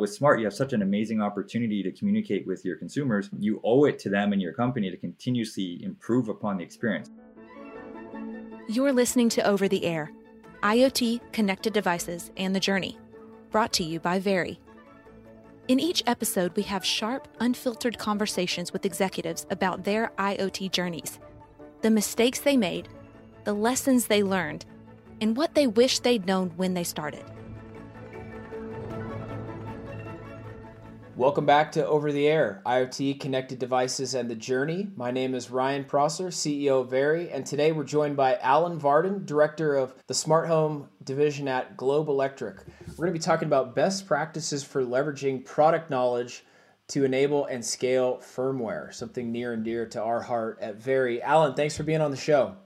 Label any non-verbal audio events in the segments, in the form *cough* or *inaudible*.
with Smart, you have such an amazing opportunity to communicate with your consumers. You owe it to them and your company to continuously improve upon the experience. You're listening to Over the Air IoT, connected devices, and the journey, brought to you by Very. In each episode, we have sharp, unfiltered conversations with executives about their IoT journeys, the mistakes they made, the lessons they learned, and what they wish they'd known when they started. Welcome back to Over the Air, IoT, Connected Devices, and the Journey. My name is Ryan Prosser, CEO of Very, and today we're joined by Alan Vardon, Director of the Smart Home Division at Globe Electric. We're going to be talking about best practices for leveraging product knowledge to enable and scale firmware, something near and dear to our heart at Very. Alan, thanks for being on the show.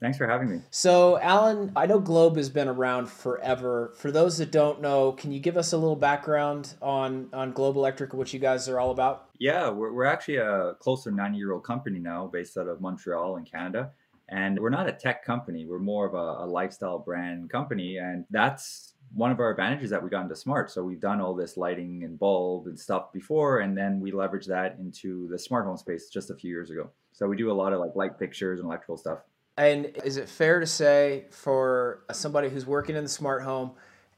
Thanks for having me. So, Alan, I know Globe has been around forever. For those that don't know, can you give us a little background on on Globe Electric, what you guys are all about? Yeah, we're, we're actually a close to 90 year old company now, based out of Montreal in Canada. And we're not a tech company, we're more of a, a lifestyle brand company. And that's one of our advantages that we got into smart. So we've done all this lighting and bulb and stuff before, and then we leverage that into the smart home space just a few years ago. So we do a lot of like light fixtures and electrical stuff. And is it fair to say for somebody who's working in the smart home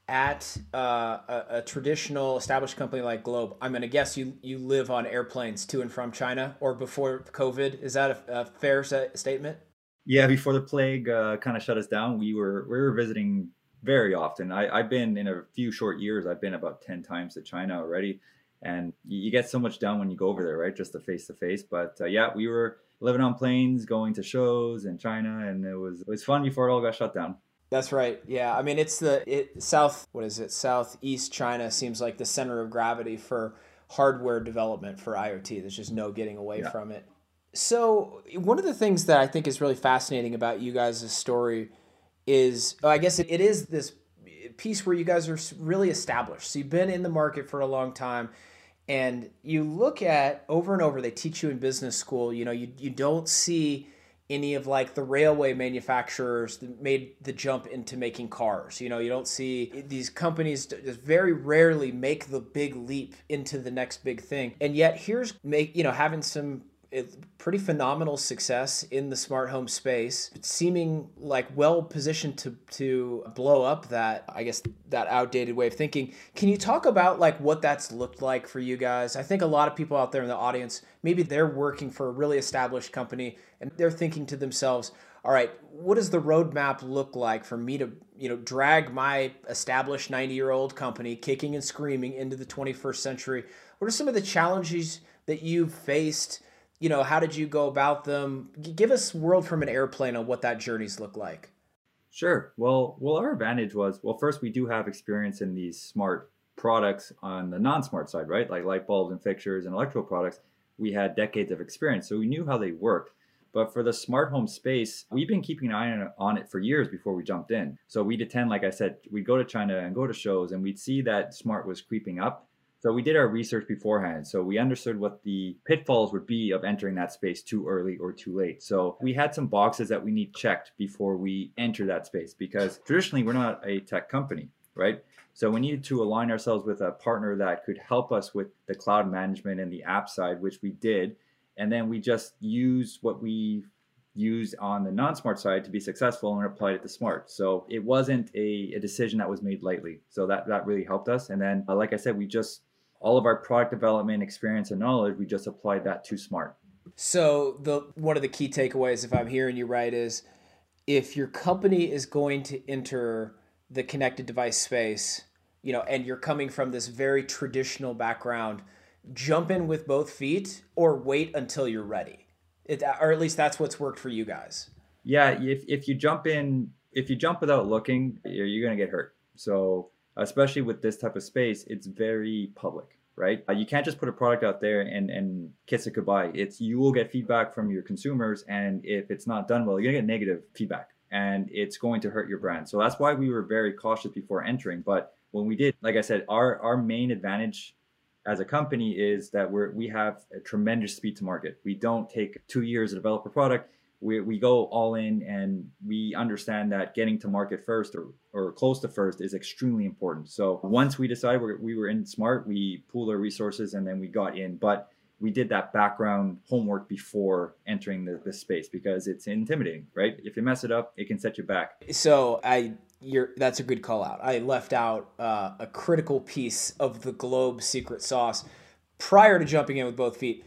at uh, a, a, traditional established company like Globe, I'm going to guess you you live on airplanes to and from China or before COVID. Is that a, a fair statement? Yeah, before the plague uh, kind of shut us down, we were we were visiting very often. I, I've been in a few short years. I've been about ten times to China already, and you, you get so much done when you go over there, right? Just the face to face. But uh, yeah, we were living on planes, going to shows in China, and it was it was fun before it all got shut down. That's right. Yeah, I mean it's the it south. What is it? Southeast China seems like the center of gravity for hardware development for IoT. There's just no getting away yeah. from it. So one of the things that I think is really fascinating about you guys' story is, I guess it, it is this piece where you guys are really established. So you've been in the market for a long time and you look at over and over they teach you in business school you know you, you don't see any of like the railway manufacturers that made the jump into making cars. You know you don't see these companies just very rarely make the big leap into the next big thing. And yet here's make you know having some pretty phenomenal success in the smart home space, seeming like well positioned to to blow up that I guess that outdated way of thinking. Can you talk about like what that's looked like for you guys? I think a lot of people out there in the audience, maybe they're working for a really established company and they're thinking to themselves, all right, what does the roadmap look like for me to, you know, drag my established 90-year-old company kicking and screaming into the 21st century? What are some of the challenges that you've faced you know, how did you go about them? Give us world from an airplane on what that journey's looked like. Sure. Well, well, our advantage was well, first we do have experience in these smart products on the non-smart side, right? Like light bulbs and fixtures and electrical products. We had decades of experience, so we knew how they worked. But for the smart home space, we've been keeping an eye on it for years before we jumped in. So we'd attend, like I said, we'd go to China and go to shows, and we'd see that smart was creeping up. So we did our research beforehand. So we understood what the pitfalls would be of entering that space too early or too late. So we had some boxes that we need checked before we enter that space because traditionally we're not a tech company, right? So we needed to align ourselves with a partner that could help us with the cloud management and the app side, which we did. And then we just used what we used on the non-smart side to be successful and applied it to smart. So it wasn't a, a decision that was made lightly. So that that really helped us. And then, uh, like I said, we just all of our product development experience and knowledge, we just applied that to smart. So the one of the key takeaways, if I'm hearing you right, is if your company is going to enter the connected device space, you know, and you're coming from this very traditional background, jump in with both feet or wait until you're ready. It, or at least that's what's worked for you guys. Yeah, if, if you jump in, if you jump without looking, you're, you're going to get hurt. So especially with this type of space, it's very public, right? Uh, you can't just put a product out there and, and kiss it goodbye. It's you will get feedback from your consumers, and if it's not done well, you're gonna get negative feedback, and it's going to hurt your brand. So that's why we were very cautious before entering. But when we did, like I said, our our main advantage as a company is that we're we have a tremendous speed to market. We don't take two years to develop a product. We, we go all in and we understand that getting to market first or, or close to first is extremely important. So once we decided we were in smart, we pooled our resources and then we got in. But we did that background homework before entering the, the space because it's intimidating, right? If you mess it up, it can set you back. So I you're that's a good call out. I left out uh, a critical piece of the globe secret sauce prior to jumping in with both feet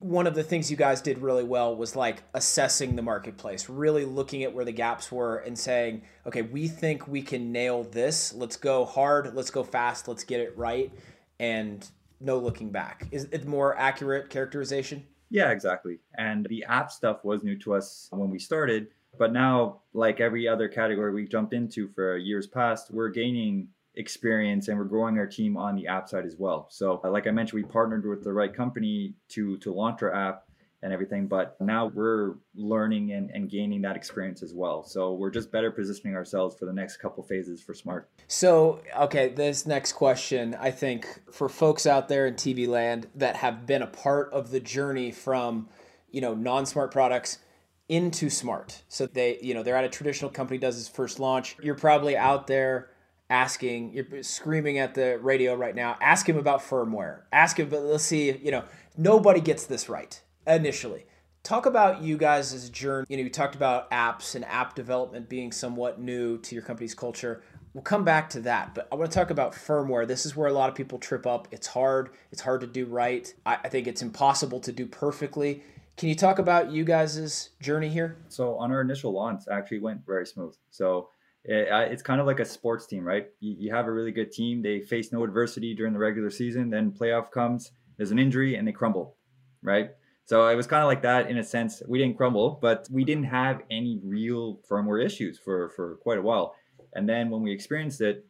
one of the things you guys did really well was like assessing the marketplace, really looking at where the gaps were and saying, okay, we think we can nail this. Let's go hard. Let's go fast. Let's get it right. And no looking back. Is it more accurate characterization? Yeah, exactly. And the app stuff was new to us when we started. But now, like every other category we've jumped into for years past, we're gaining experience and we're growing our team on the app side as well. So, uh, like I mentioned, we partnered with the right company to to launch our app and everything, but now we're learning and, and gaining that experience as well. So we're just better positioning ourselves for the next couple phases for Smart. So, okay, this next question, I think for folks out there in TV land that have been a part of the journey from, you know, non-smart products into smart. So they, you know, they're at a traditional company does its first launch. You're probably out there asking, you're screaming at the radio right now, ask him about firmware. Ask him, but let's see, you know, nobody gets this right initially. Talk about you guys' journey. You know, you talked about apps and app development being somewhat new to your company's culture. We'll come back to that, but I want to talk about firmware. This is where a lot of people trip up. It's hard. It's hard to do right. I, I think it's impossible to do perfectly. Can you talk about you guys' journey here? So on our initial launch, actually went very smooth. So it's kind of like a sports team, right? You, have a really good team. They face no adversity during the regular season. Then playoff comes, there's an injury, and they crumble, right? So it was kind of like that in a sense. We didn't crumble, but we didn't have any real firmware issues for for quite a while. And then when we experienced it,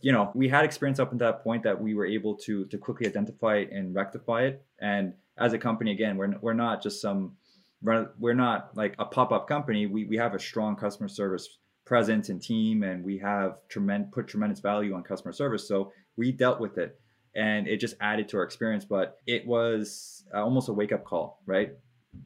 you know, we had experience up until that point that we were able to to quickly identify it and rectify it. And as a company, again, we're we're not just some we're not like a pop-up company. We we have a strong customer service presence and team, and we have tremendous put tremendous value on customer service. So we dealt with it, and it just added to our experience. But it was uh, almost a wake up call, right?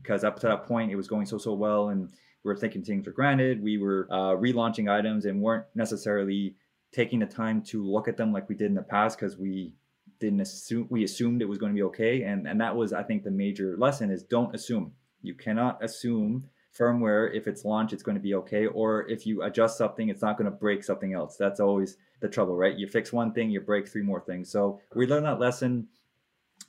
Because up to that point, it was going so so well, and we were taking things for granted. We were uh, relaunching items and weren't necessarily taking the time to look at them like we did in the past because we didn't assume we assumed it was going to be okay and and that was i think the major lesson is don't assume you cannot assume firmware, if it's launched, it's going to be okay. Or if you adjust something, it's not going to break something else. That's always the trouble, right? You fix one thing, you break three more things. So we learned that lesson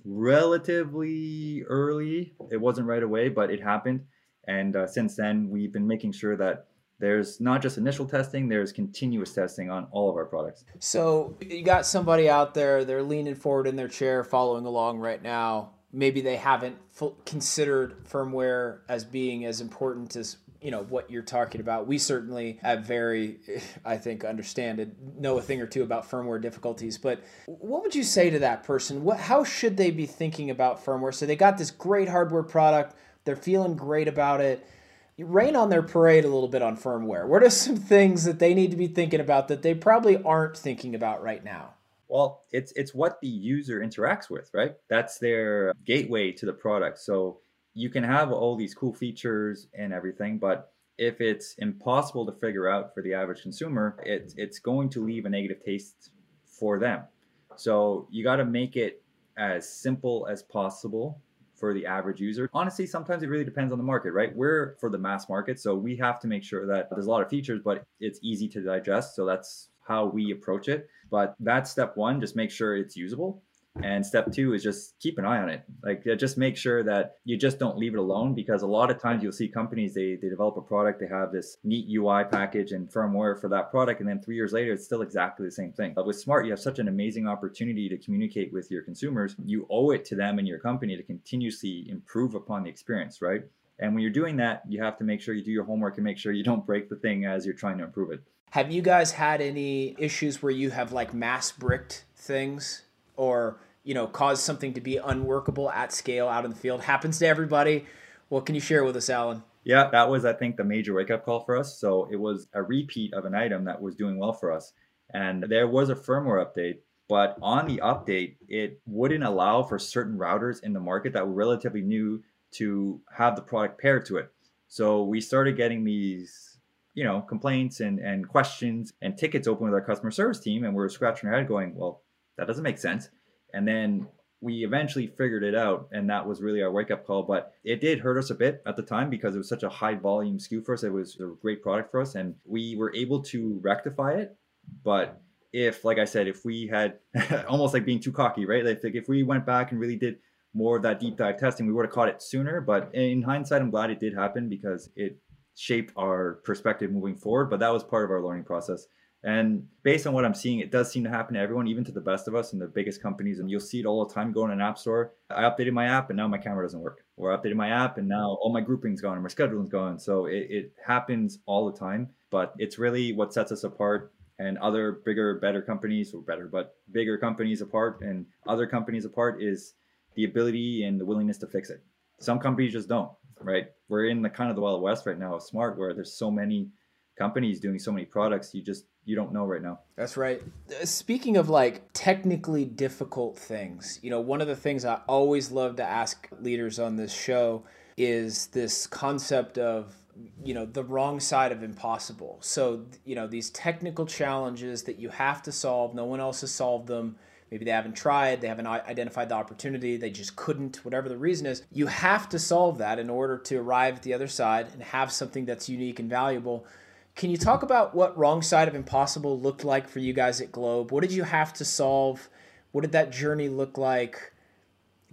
relatively early. It wasn't right away, but it happened. And uh, since then, we've been making sure that there's not just initial testing, there's continuous testing on all of our products. So you got somebody out there, they're leaning forward in their chair, following along right now maybe they haven't considered firmware as being as important as you know what you're talking about. We certainly have very, *laughs* I think, understand and know a thing or two about firmware difficulties. But what would you say to that person? What, how should they be thinking about firmware? So they got this great hardware product, they're feeling great about it. You rain on their parade a little bit on firmware. What are some *laughs* things that they need to be thinking about that they probably aren't thinking about right now? Well, it's it's what the user interacts with, right? That's their gateway to the product. So you can have all these cool features and everything, but if it's impossible to figure out for the average consumer, it's it's going to leave a negative taste for them. So you got to make it as simple as possible for the average user. Honestly, sometimes it really depends on the market, right? We're for the mass market, so we have to make sure that there's a lot of features, but it's easy to digest. So that's how we approach it. But that's step one, just make sure it's usable. And step two is just keep an eye on it. Like just make sure that you just don't leave it alone because a lot of times you'll see companies they, they develop a product, they have this neat UI package and firmware for that product, and then three years later it's still exactly the same thing. But with Smart, you have such an amazing opportunity to communicate with your consumers. You owe it to them and your company to continuously improve upon the experience, right? And when you're doing that, you have to make sure you do your homework and make sure you don't break the thing as you're trying to improve it. Have you guys had any issues where you have like mass bricked things or, you know, caused something to be unworkable at scale out in the field? Happens to everybody. What can you share with us, Alan? Yeah, that was, I think, the major wake up call for us. So it was a repeat of an item that was doing well for us. And there was a firmware update, but on the update, it wouldn't allow for certain routers in the market that were relatively new to have the product paired to it. So we started getting these, you know, complaints and, and questions and tickets open with our customer service team. And we are scratching our head going, well, that doesn't make sense. And then we eventually figured it out. And that was really our wake up call. But it did hurt us a bit at the time because it was such a high volume SKU for us. It was a great product for us. And we were able to rectify it. But if, like I said, if we had *laughs* almost like being too cocky, right? Like if we went back and really did more of that deep dive testing, we would have caught it sooner. But in hindsight, I'm glad it did happen because it shaped our perspective moving forward. But that was part of our learning process. And based on what I'm seeing, it does seem to happen to everyone, even to the best of us and the biggest companies. And you'll see it all the time going in an app store. I updated my app and now my camera doesn't work. Or I updated my app and now all my grouping's gone and my scheduling's gone. So it, it happens all the time. But it's really what sets us apart and other bigger, better companies, or better, but bigger companies apart and other companies apart is the ability and the willingness to fix it. Some companies just don't, right? We're in the kind of the wild west right now of smart where there's so many companies doing so many products you just you don't know right now. That's right. Uh, speaking of like technically difficult things, you know, one of the things I always love to ask leaders on this show is this concept of you know the wrong side of impossible so you know these technical challenges that you have to solve no one else has solved them maybe they haven't tried they haven't identified the opportunity they just couldn't whatever the reason is. You have to solve that in order to arrive at the other side and have something that's unique and valuable. Can you talk about what wrong side of impossible looked like for you guys at globe? What did you have to solve? What did that journey look like?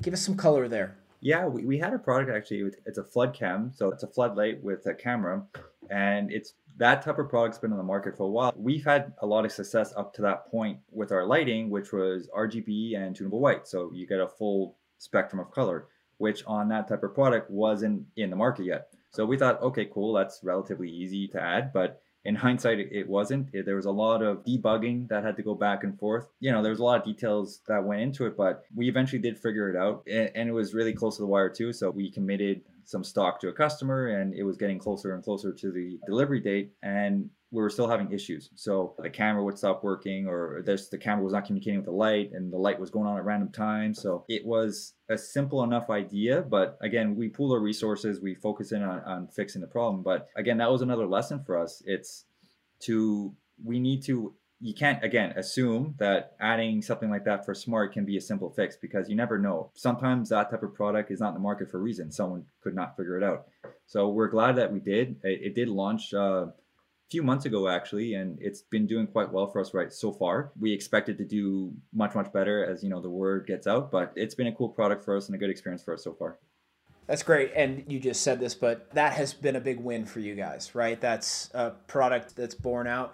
Give us some color there. Yeah, we, we had a product actually. It's a flood cam, so it's a floodlight with a camera, and it's that type of product's been on the market for a while. We've had a lot of success up to that point with our lighting, which was RGB and tunable white, so you get a full spectrum of color, which on that type of product wasn't in the market yet. So we thought, okay, cool, that's relatively easy to add, but in *laughs* hindsight it wasn't. There was a lot of debugging that had to go back and forth. You know there was a lot of details that went into it but we eventually did figure it out and it was really close to the wire too. So we committed some stock to a customer and it was getting closer and closer to the delivery date and we were still having issues. So the camera would stop working, or this, the camera was not communicating with the light, and the light was going on at random times. So it was a simple enough idea, but again, we pool our resources, we focus in on, on fixing the problem. But again, that was another lesson for us. It's to we need to you can't again assume that adding something like that for smart can be a simple fix because you never know. Sometimes that type of product is not in the market for a reason. Someone could not figure it out. So we're glad that we did. It, it did launch uh, a few months ago actually and it's been doing quite well for us right so far. We expect it to do much much better as you know the word gets out but it's been a cool product for us and a good experience for us so far. That's great and you just said this but that has been a big win for you guys right? That's a product that's borne out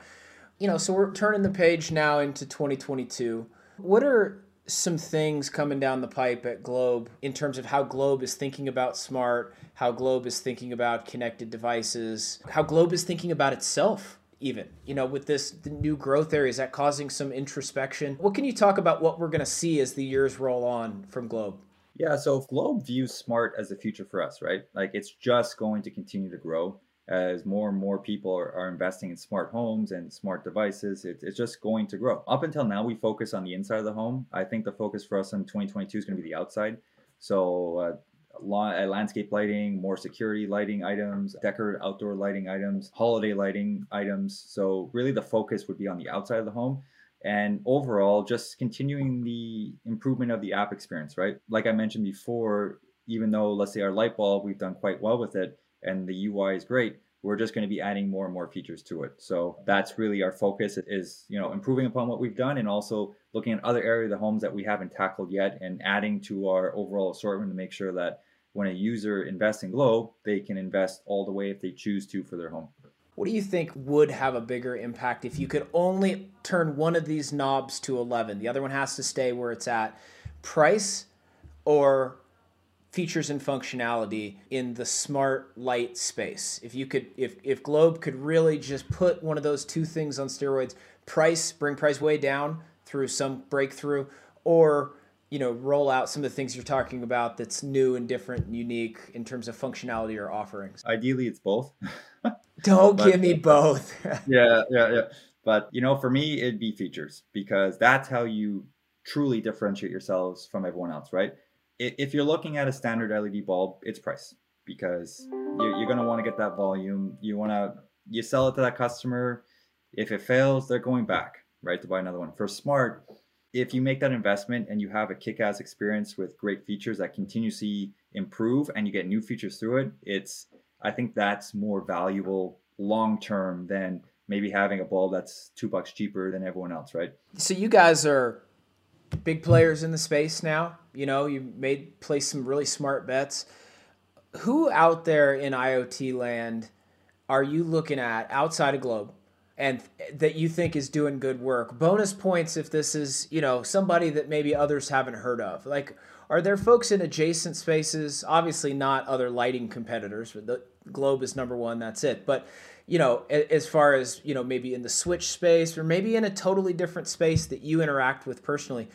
you know so we're turning the page now into 2022 what are some things coming down the pipe at Globe in terms of how Globe is thinking about smart, how Globe is thinking about connected devices, how Globe is thinking about itself even you know with this new growth area is that causing some introspection? What can you talk about what we're going to see as the years roll on from globe? Yeah so globe views smart as the future for us right? Like it's just going to continue to grow as more and more people are, are investing in smart homes and smart devices, it, it's just going to grow. Up until now, we focus on the inside of the home. I think the focus for us in 2022 is going to be the outside. So, uh, uh, landscape lighting, more security lighting items, decorative outdoor lighting items, holiday lighting items. So, really, the focus would be on the outside of the home. And overall, just continuing the improvement of the app experience, right? Like I mentioned before, even though, let's say, our light bulb, we've done quite well with it and the UI is great, we're just going to be adding more and more features to it. So that's really our focus is, you know, improving upon what we've done and also looking at other areas of the homes that we haven't tackled yet and adding to our overall assortment to make sure that when a user invests in Globe, they can invest all the way if they choose to for their home. What do you think would have a bigger impact if you could only turn one of these knobs to 11? The other one has to stay where it's at. Price or features and functionality in the smart light space. If you could if if Globe could really just put one of those two things on steroids, price bring price way down through some breakthrough or you know roll out some of the things you're talking about that's new and different and unique in terms of functionality or offerings. Ideally it's both. *laughs* Don't but, give me both. *laughs* yeah, yeah, yeah. But you know, for me it'd be features because that's how you truly differentiate yourselves from everyone else, right? If you're looking at a standard LED bulb, it's price because you're, going to want to get that volume. You want to you sell it to that customer. If it fails, they're going back right to buy another one. For smart, if you make that investment and you have a kick-ass experience with great features that continuously improve and you get new features through it, it's I think that's more valuable long term than maybe having a bulb that's two bucks cheaper than everyone else, right? So you guys are big players in the space now. You know, you made place some really smart bets. Who out there in IoT land are you looking at outside of Globe and that you think is doing good work? Bonus points if this is, you know, somebody that maybe others haven't heard of. Like are there folks in adjacent spaces? Obviously not other lighting competitors. But the Globe is number 1, that's it. But you know, as far as, you know, maybe in the switch space or maybe in a totally different space that you interact with personally,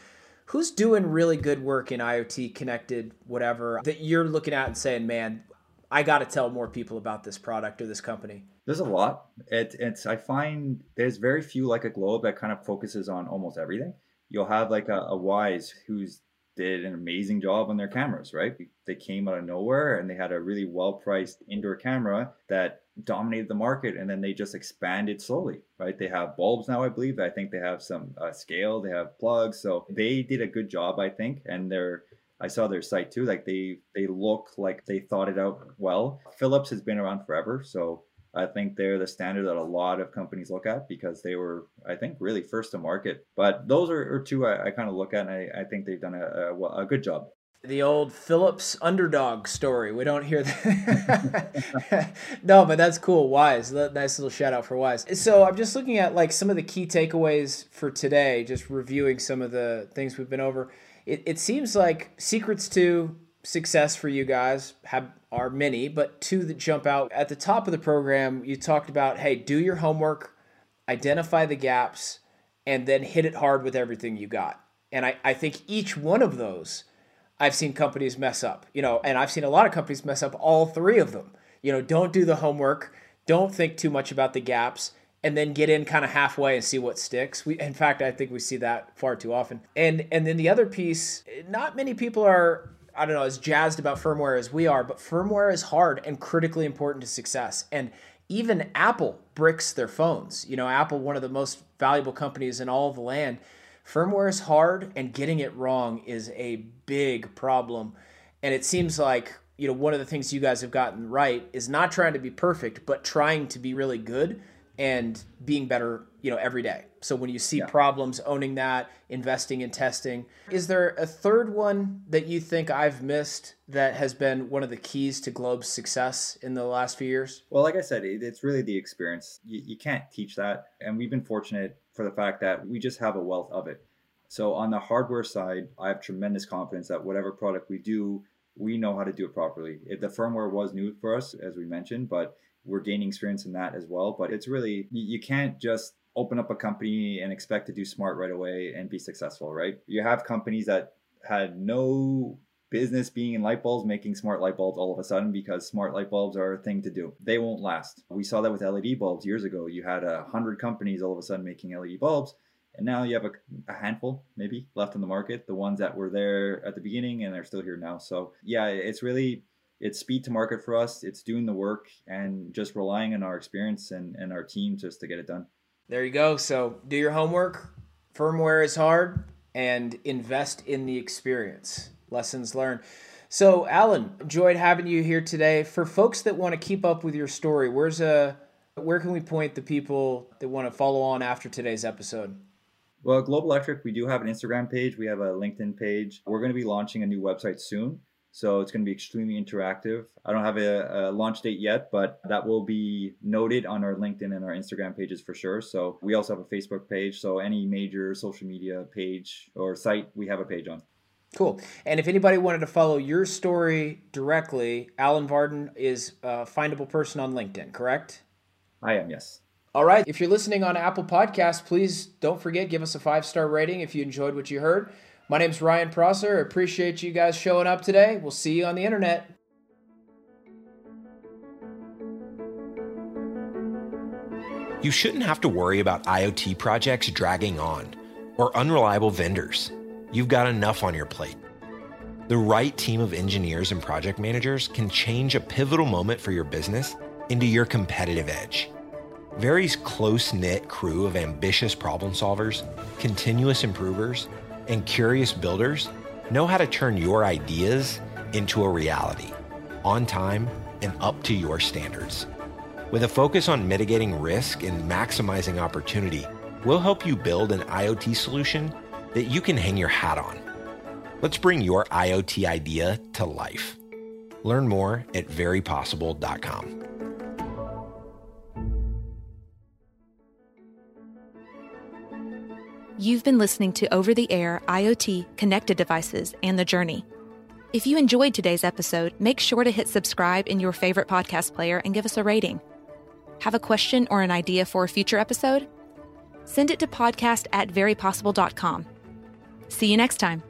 who's doing really good work in IoT connected whatever that you're looking at and saying, "Man, I got to tell more people about this product or this company." There's a lot. It, it's I find there's very few like a Globe that kind of focuses on almost everything. You'll have like a, a Wyze who's did an amazing job on their cameras, right? They came out of nowhere and they had a really well priced indoor camera that dominated the market and then they just expanded slowly, right? They have bulbs now, I believe. I think they have some uh, scale, they have plugs. So they did a good job, I think. And they're, I saw their site too. Like they, they look like they thought it out well. Philips has been around forever. So I think they're the standard that a lot of companies look at because they were, I think, really first to market. But those are, are two I, I kind of look at, and I, I think they've done a, a, a, good job. The old Philips underdog story. We don't hear that. *laughs* no, but that's cool. Wyze, Nice little shout out for Wyze. So I'm just looking at like some of the key takeaways for today, just reviewing some of the things we've been over. It, it seems like secrets to success for you guys have are many, but two that jump out at the top of the program. You talked about, hey, do your homework, identify the gaps, and then hit it hard with everything you got. And I, I think each one of those, I've seen companies mess up, you know, and I've seen a lot of companies mess up all three of them. You know, don't do the homework, don't think too much about the gaps, and then get in kind of halfway and see what sticks. We, in fact, I think we see that far too often. And and then the other piece, not many people are I don't know, as jazzed about firmware as we are, but firmware is hard and critically important to success. And even Apple bricks their phones. You know, Apple, one of the most valuable companies in all of the land. Firmware is hard, and getting it wrong is a big problem. And it seems like, you know, one of the things you guys have gotten right is not trying to be perfect, but trying to be really good and being better, you know, every day. So when you see yeah. problems, owning that, investing in testing. Is there a third one that you think I've missed that has been one of the keys to Globe's success in the last few years? Well, like I said, it's really the experience. You, you can't teach that. And we've been fortunate for the fact that we just have a wealth of it. So on the hardware side, I have tremendous confidence that whatever product we do, we know how to do it properly. It, the firmware was new for us, as we mentioned, but we're gaining experience in that as well. But it's really, you can't just open up a company and expect to do smart right away and be successful, right? You have companies that had no business being in light bulbs making smart light bulbs all of a sudden because smart light bulbs are a thing to do. They won't last. We saw that with LED bulbs years ago. You had a hundred companies all of a sudden making LED bulbs, and now you have a, a, handful maybe left in the market. The ones that were there at the beginning and they're still here now. So yeah, it's really it's speed to market for us. It's doing the work and just relying on our experience and, and our team just to get it done. There you go. So do your homework. Firmware is hard and invest in the experience. Lessons learned. So, Alan, enjoyed having you here today. For folks that want to keep up with your story, where's a where can we point the people that want to follow on after today's episode? Well, Global Electric, we do have an Instagram page. We have a LinkedIn page. We're going to be launching a new website soon. So it's going to be extremely interactive. I don't have a, a, launch date yet, but that will be noted on our LinkedIn and our Instagram pages for sure. So we also have a Facebook page. So any major social media page or site, we have a page on. Cool. And if anybody wanted to follow your story directly, Alan Vardon is a findable person on LinkedIn, correct? I am, yes. All right. If you're listening on Apple Podcasts, please don't forget give us a five star rating if you enjoyed what you heard. My name's Ryan Prosser. I Appreciate you guys showing up today. We'll see you on the internet. You shouldn't have to worry about IoT projects dragging on or unreliable vendors. You've got enough on your plate. The right team of engineers and project managers can change a pivotal moment for your business into your competitive edge. Very's close knit crew of ambitious problem solvers, continuous improvers, and curious builders know how to turn your ideas into a reality on time and up to your standards. With a focus on mitigating risk and maximizing opportunity, we'll help you build an IoT solution that you can hang your hat on. Let's bring your IoT idea to life. Learn more at verypossible.com. You've been listening to Over the Air IoT Connected Devices and the Journey. If you enjoyed today's episode, make sure to hit subscribe in your favorite podcast player and give us a rating. Have a question or an idea for a future episode? Send it to podcast at verypossible.com. See you next time.